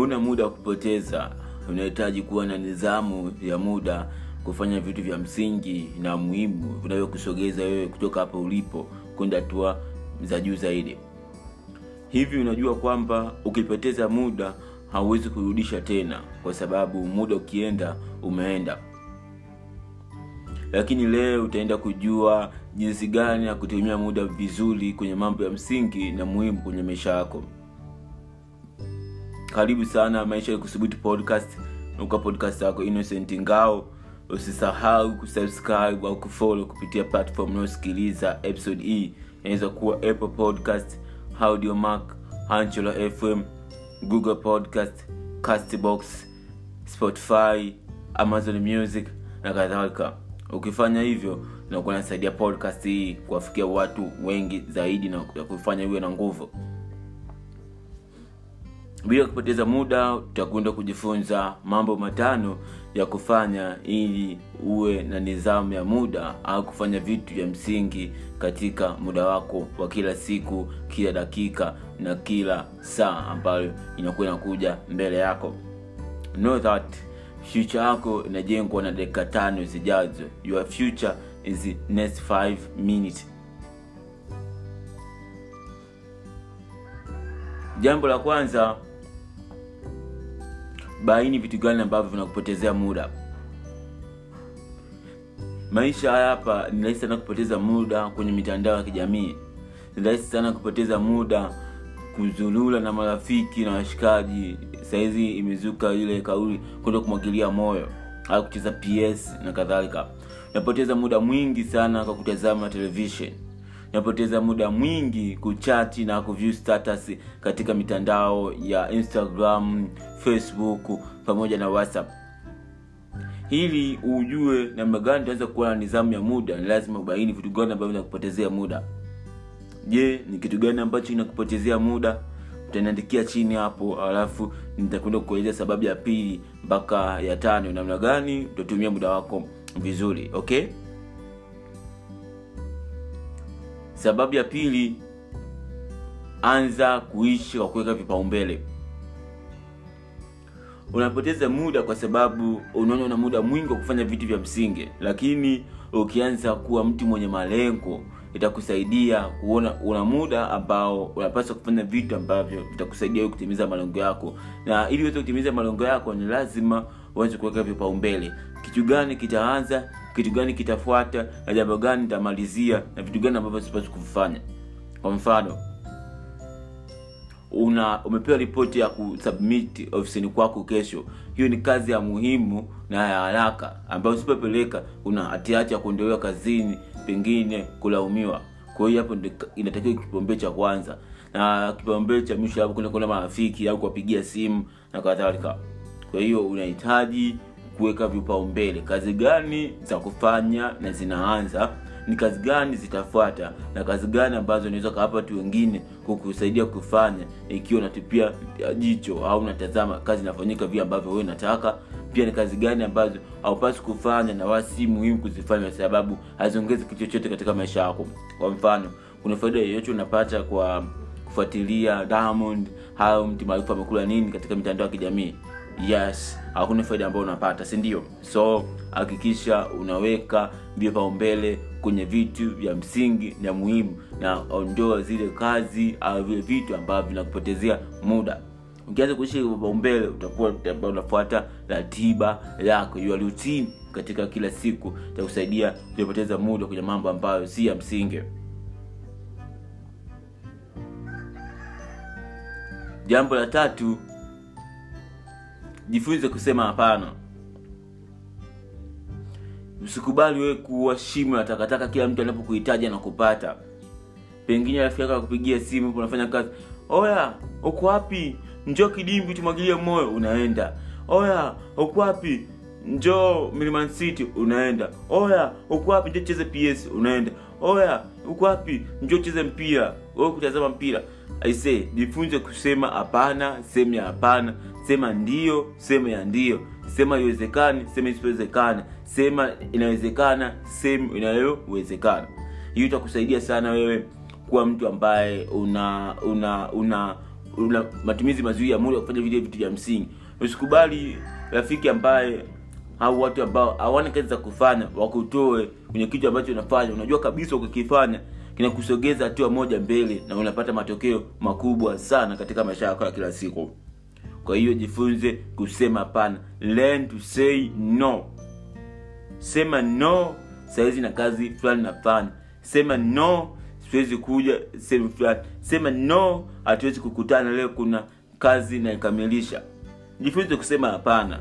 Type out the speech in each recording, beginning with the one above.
huna muda wa kupoteza. Unahitaji kuwa na nidhamu ya muda kufanya vitu vya msingi na muhimu vinavyokusogeza wewe kutoka hapo ulipo kwenda hatua za juu zaidi. Hivi unajua kwamba ukipoteza muda hauwezi kurudisha tena kwa sababu muda ukienda umeenda. Lakini leo utaenda kujua jinsi gani ya kutumia muda vizuri kwenye mambo ya msingi na muhimu kwenye maisha yako karibu sana maisha ya kusubuti podcast. Uka podcast yako innocent ngao. Usisahau kusubscribe au kufollow kupitia platform unayosikiliza episode hii. Inaweza kuwa apple podcast audiomark anchelo fm google podcast castbox spotify amazon music na kadhalika. Ukifanya hivyo nakuwa nasaidia podcast hii kuwafikia watu wengi zaidi na kufanya iwe na nguvu bila kupoteza muda tutakwenda kujifunza mambo matano ya kufanya ili uwe na nidhamu ya muda au kufanya vitu vya msingi katika muda wako wa kila siku kila dakika na kila saa ambayo inakuwa inakuja mbele yako. Know that future yako inajengwa na dakika tano zijazo. Your future is next five minutes. Jambo la kwanza baini vitu gani ambavyo vinakupotezea muda. Maisha haya hapa ni rahisi sana kupoteza muda kwenye mitandao ya kijamii. Ni rahisi sana kupoteza muda kuzulula na marafiki na washikaji. Sahizi imezuka ile kauli kwenda kumwagilia moyo au kucheza ps na kadhalika. Napoteza muda mwingi sana kwa kutazama television napoteza muda mwingi kuchati na kuview status katika mitandao ya instagram facebook pamoja na whatsapp. Ili ujue namna gani utaweza kuwa na nidhamu ya muda ni lazima ubaini vitu gani ambavyo vinakupotezea muda. Je ni kitu gani ambacho inakupotezea muda? Utaniandikia chini hapo alafu nitakwenda kueleza sababu ya pili mpaka ya tano namna gani utatumia muda wako vizuri okay sababu ya pili anza kuishi kwa kuweka vipaumbele. Unapoteza muda kwa sababu unaona una muda mwingi wa kufanya vitu vya msingi lakini ukianza kuwa mtu mwenye malengo itakusaidia kuona una muda ambao unapaswa kufanya vitu ambavyo vitakusaidia wewe kutimiza malengo yako. Na ili uweze kutimiza malengo yako ni lazima uanze kuweka vipaumbele kitu gani kitaanza? Kitu gani kitafuata? Na jambo gani nitamalizia? Na vitu gani ambavyo sipasi kuvifanya? Kwa mfano una umepewa ripoti ya kusubmit ofisini kwako kesho. Hiyo ni kazi ya muhimu na ya haraka ambayo usipopeleka una hatihati ya kuondolewa kazini pengine kulaumiwa. Kwa hiyo hapo inatakiwa kipaumbele cha kwanza. Na kipaumbele cha mwisho hapo kuna kuna marafiki au kuwapigia simu na kadhalika. Kwa hiyo unahitaji kuweka vipaumbele. Kazi gani za kufanya na zinaanza ni kazi gani zitafuata na kazi gani ambazo unaweza kawapa watu wengine kukusaidia kufanya ikiwa unatupia jicho au unatazama kazi inafanyika vile ambavyo wewe unataka. Pia ni kazi gani ambazo haupasi kufanya na wala muhimu kuzifanya kwa sababu haziongezi kitu chochote katika maisha yako. Kwa mfano kuna faida yoyote unapata kwa kufuatilia diamond hayo mtu maarufu amekula nini katika mitandao ya kijamii yes hakuna faida ambayo unapata si ndio? So hakikisha unaweka vipaumbele kwenye vitu vya msingi na muhimu na ondoa zile kazi au vile vitu ambavyo vinakupotezea muda. Ukianza kuishi vipaumbele utakuwa unafuata ratiba yako. Your katika kila siku itakusaidia kujapoteza muda kwenye mambo ambayo si ya msingi. Jambo la tatu jifunze kusema hapana. Usikubali wewe kuwa shimo la takataka kila mtu anapokuhitaji anakupata pengine rafiki yako akupigia simu unafanya kazi. Oya uko wapi? Njoo kidimbi tumwagilie moyo. Unaenda. Oya uko wapi? Njoo Mlimani City. Unaenda. Oya uko wapi? Njoo cheze ps unaenda. Oya uko wapi? Njoo cheze mpira. Wewe kutazama mpira aise jifunze kusema hapana sehemu ya hapana sema ndio sehemu ya ndio sema iwezekani sema isipowezekana sema inawezekana sehemu inayowezekana. Hiyo itakusaidia sana wewe kuwa mtu ambaye una una una una matumizi mazuri ya muda kufanya vile vitu vya msingi. Usikubali rafiki ambaye au watu ambao hawana kazi za kufanya wakutoe kwenye kitu ambacho unafanya. Unajua kabisa ukikifanya kinakusogeza hatua moja mbele na unapata matokeo makubwa sana katika maisha yako ya kila siku. Kwa hiyo jifunze kusema hapana. Learn to say no. Sema no sahizi na kazi fulani nafanya sema no siwezi kuja sehemu fulani. Sema no hatuwezi kukutana. Leo kuna kazi naikamilisha. Jifunze kusema hapana.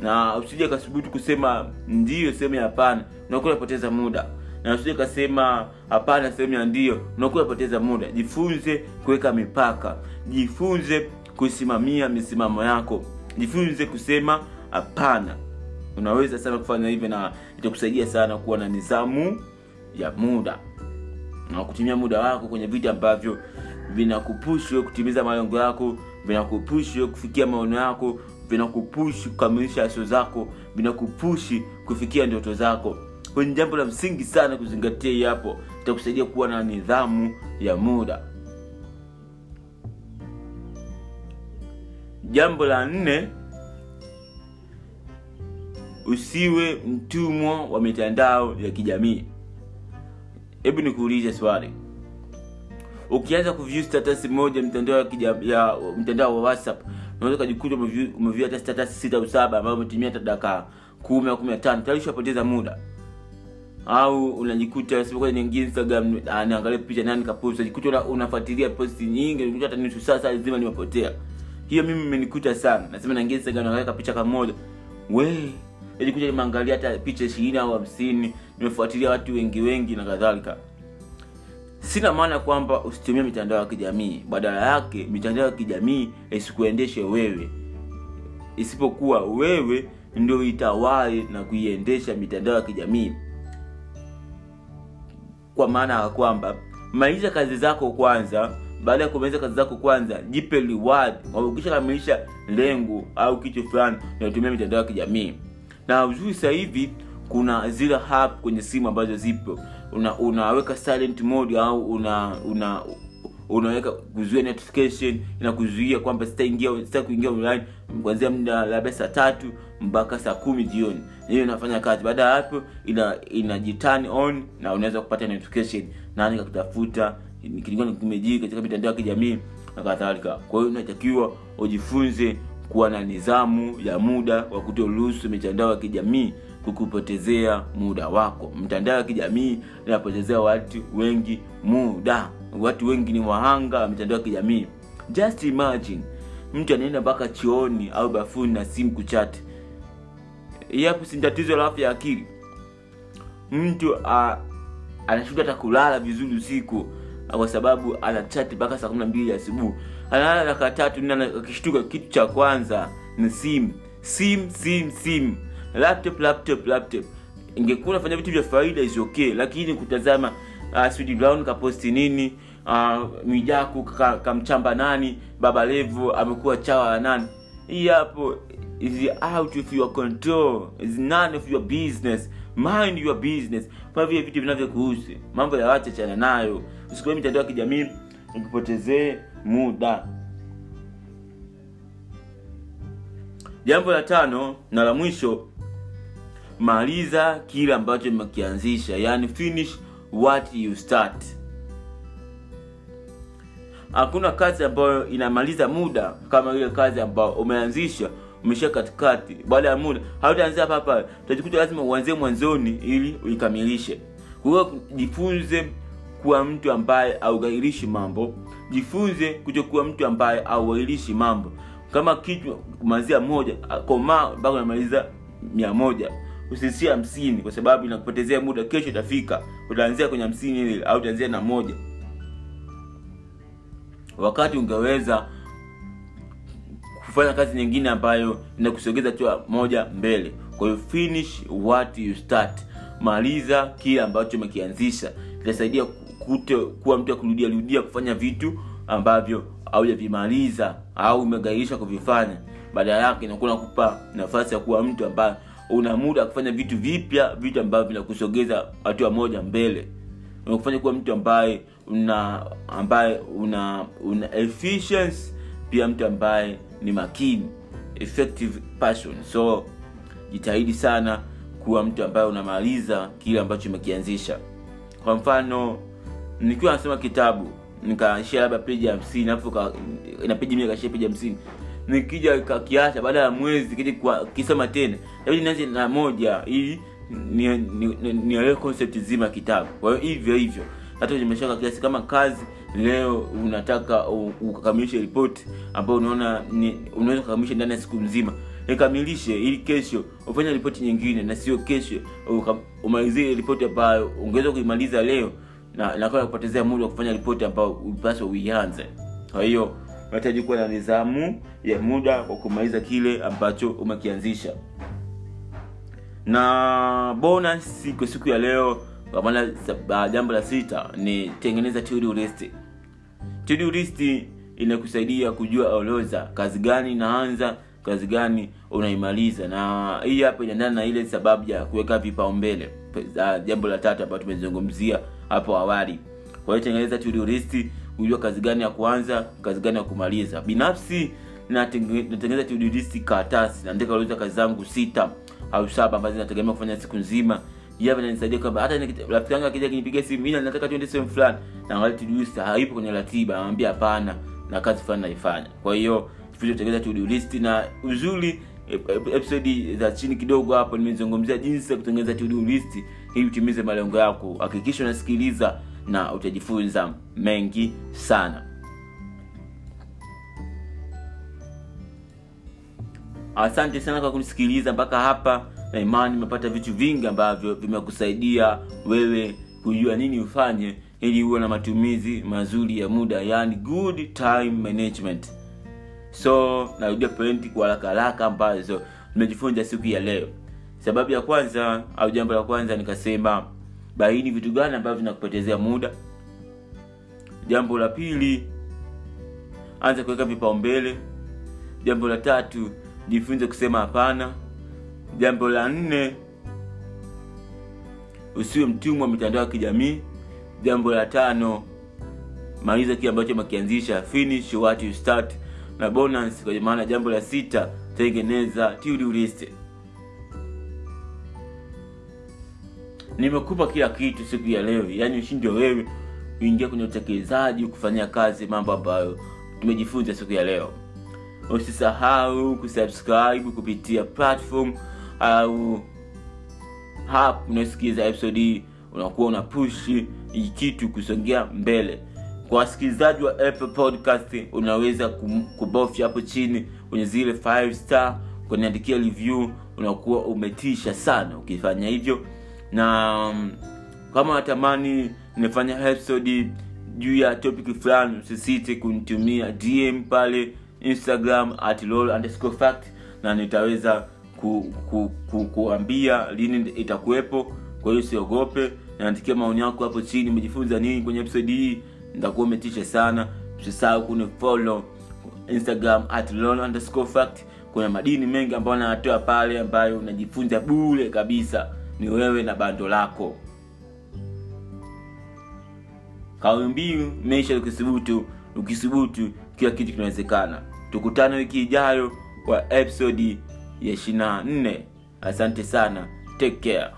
Na usije kasubutu kusema ndio sehemu hapana. Unakuwa unapoteza muda na usije kasema hapana sehemu ya ndio. Unakuwa unapoteza muda. Jifunze kuweka mipaka. Jifunze kusimamia misimamo yako. Jifunze kusema hapana. Unaweza sana kufanya hivyo na itakusaidia sana kuwa na nizamu ya muda. Na kutumia muda wako kwenye vitu ambavyo vinakupushwe kutimiza malengo yako vinakupushi kufikia maono yako vinakupushi kukamilisha aso zako vinakupushi kufikia ndoto zako kwenye jambo la msingi sana kuzingatia hii hapo itakusaidia kuwa na nidhamu ya muda. Jambo la nne usiwe mtumwa wa mitandao ya kijamii. Hebu nikuulize swali. Ukianza kuview status moja mtandao ya, ya mtandao wa whatsapp unaweza ukajikuta umeview hata status sita au saba ambayo umetumia hata dakika kumi au kumi na tano tayari muda au unajikuta instagram anaangalia picha nani kapost unajikuta una, unafuatilia posti nyingi unajikuta hata nusu saa nzima nimepotea. Hiyo mimi imenikuta sana nasema naingia instagram naangalia picha kamoja. We najikuta nimeangalia hata picha ishirini au hamsini nimefuatilia watu wengi wengi na kadhalika. Sina maana kwamba usitumie mitandao ya kijamii badala yake mitandao ya kijamii isikuendeshe wewe. Isipokuwa wewe ndio itawale na kuiendesha mitandao ya kijamii kwa maana ya kwamba maliza kazi zako kwanza baada ya kumaliza kazi zako kwanza jipe reward. Ukishakamilisha lengo au kitu fulani unatumia mitandao ya kijamii. Na uzuri sasa hivi kuna zile app kwenye simu ambazo zipo. Una, unaweka silent mode au una unaweka kuzuia notification inakuzuia kwamba sitaingia sita kuingia online kuanzia muda labda saa tatu mpaka saa kumi jioni. Hiyo inafanya kazi. Baada ya hapo ina inajiturn on na unaweza kupata notification. Nani kakutafuta kilikuwa kimejii katika mitandao ya kijamii na kadhalika. Kwa hiyo unatakiwa ujifunze kuwa na nidhamu ya muda wa kutoruhusu mitandao ya kijamii kukupotezea muda wako. Mtandao ya kijamii inapotezea watu wengi muda watu wengi ni wahanga wa mitandao ya kijamii. Just imagine mtu anaenda mpaka chooni au bafuni na simu kuchati yapo si tatizo la afya ya akili? Mtu anashuda hata kulala vizuri usiku kwa sababu anachati mpaka saa kumi na mbili asubuhi. Analala dakika tatu nne akishtuka kitu cha kwanza ni simu. Sim sim sim laptop laptop laptop. Ingekuwa unafanya vitu vya faida is okay lakini kutazama uh, Sweety Brown kaposti nini? Uh, Mwijaku kamchamba ka nani? Baba Levo amekuwa chawa nani? Hii hapo is out of your control. Is none of your business. Mind your business. Kwa vile vitu vinavyokuhusu mambo ya wacha chana nayo. Usikue mitandao ya kijamii ukipotezee muda. Jambo la tano na la mwisho maliza kile ambacho mmekianzisha yani finish what you start. Hakuna kazi ambayo inamaliza muda kama ile kazi ambayo umeanzisha umeshia katikati. Baada ya muda hautaanzia hapa hapa utajikuta lazima uanzie mwanzoni ili uikamilishe. Kwa jifunze kuwa mtu ambaye augairishi mambo. Jifunze kutokuwa mtu ambaye augairishi mambo. Kama kitu kumalizia moja komaa mpaka unamaliza mia moja usisia hamsini kwa sababu inakupotezea muda. Kesho itafika utaanzia kwenye hamsini ile au utaanzia na moja. Wakati ungeweza kufanya kazi nyingine ambayo inakusogeza tu moja mbele. Kwa hiyo finish what you start. Maliza kile ambacho umekianzisha. Itasaidia kute kuwa mtu akurudia rudia kufanya vitu ambavyo haujavimaliza au umegairisha kuvifanya. Baada yake inakuwa nakupa nafasi ya kuwa mtu ambaye una muda wa kufanya vitu vipya vitu ambavyo vinakusogeza hatua moja mbele. Unakufanya kuwa mtu ambaye una ambaye una una efficiency pia mtu ambaye ni makini effective person. So jitahidi sana kuwa mtu ambaye unamaliza kile ambacho umekianzisha. Kwa mfano nikiwa nasoma kitabu nikaishia labda peji hamsini alafu ina peji mia kaishia peji hamsini nikija kakiacha baada ya mwezi kija kisoma tena labidi nianze na moja ili nielewe ni, ni, ni zima kitabu. Kwa hiyo hivyo hivyo hata ya kiasi kama kazi leo unataka ukakamilishe ripoti ambayo unaona unaweza kukamilisha ndani ya siku mzima ikamilishe ili kesho ufanye ripoti nyingine na sio kesho umalizie ripoti ambayo ungeweza kuimaliza leo na nakaa kupotezea muda wa kufanya ripoti ambayo upaswa uianze. Kwa hiyo unahitaji kuwa na nidhamu ya muda kwa kumaliza kile ambacho umekianzisha. Na bonus kwa siku ya leo kwa jambo la sita ni tengeneza to-do inakusaidia kujua orodha kazi gani inaanza kazi gani unaimaliza. Na hii hapa inaendana na ile sababu ya kuweka vipaumbele jambo la tatu ambayo tumezungumzia hapo awali. Kwa hiyo tengeneza to-do kujua kazi gani ya kuanza kazi gani ya kumaliza. Binafsi natenge- natengeneza karatasi naandika kazi zangu sita au saba ambazo nategemea kufanya siku nzima. Hapa kwamba hata rafiki yangu akija kinipigia simu mimi nataka tuende sehemu fulani na angalia to-do haipo kwenye ratiba anamwambia hapana na kazi fulani naifanya. Kwa hiyo jifunze kutengeneza na uzuri ep- ep- za chini kidogo hapo nimezungumzia jinsi ya kutengeneza to-do ili utimize malengo yako. Hakikisha unasikiliza na utajifunza mengi sana. Asante sana kwa kunisikiliza mpaka hapa. Na imani umepata vitu vingi ambavyo vimekusaidia wewe kujua nini ufanye ili huwe na matumizi mazuri ya muda yani good time management. So narudia pointi kwa haraka haraka ambazo tumejifunza siku ya leo. Sababu ya kwanza au jambo la kwanza nikasema baini vitu gani ambavyo vinakupotezea muda? Jambo la pili anza kuweka vipaumbele. Jambo la tatu jifunze kusema hapana. Jambo la nne usiwe mtumwa wa mitandao ya kijamii. Jambo la tano maliza kile ambacho makianzisha finish what you start. Na bonus kwa maana jambo la sita tengeneza list nimekupa kila kitu siku ya leo. Yaani ushindi wewe uingia kwenye utekelezaji kufanyia kazi mambo ambayo tumejifunza siku ya leo. Usisahau kusubscribe kupitia platform au hap unaosikiza episode hii. Unakuwa una pushi kitu kusongea mbele. Kwa wasikilizaji wa apple podcast unaweza kubofya hapo chini kwenye zile 5 star kuniandikia review unakuwa umetisha sana. Ukifanya hivyo na um, kama natamani nimefanya episode juu ya topic fulani usisite kunitumia dm pale instagram at fact na nitaweza ku, ku, ku, kuambia lini itakuwepo. Kwa hiyo usiogope naandikia maoni yako hapo chini umejifunza nini kwenye episode hii nitakuwa umetisha sana. Usisahau kunifollow instagram at fact. Kuna madini mengi ambayo nayatoa pale ambayo unajifunza bule kabisa ni wewe na bando lako. Kauli mbiu maisha ukisubutu ukisubutu kila kitu kinawezekana. Tukutane wiki ijayo kwa episodi ya 24 asante sana. Take care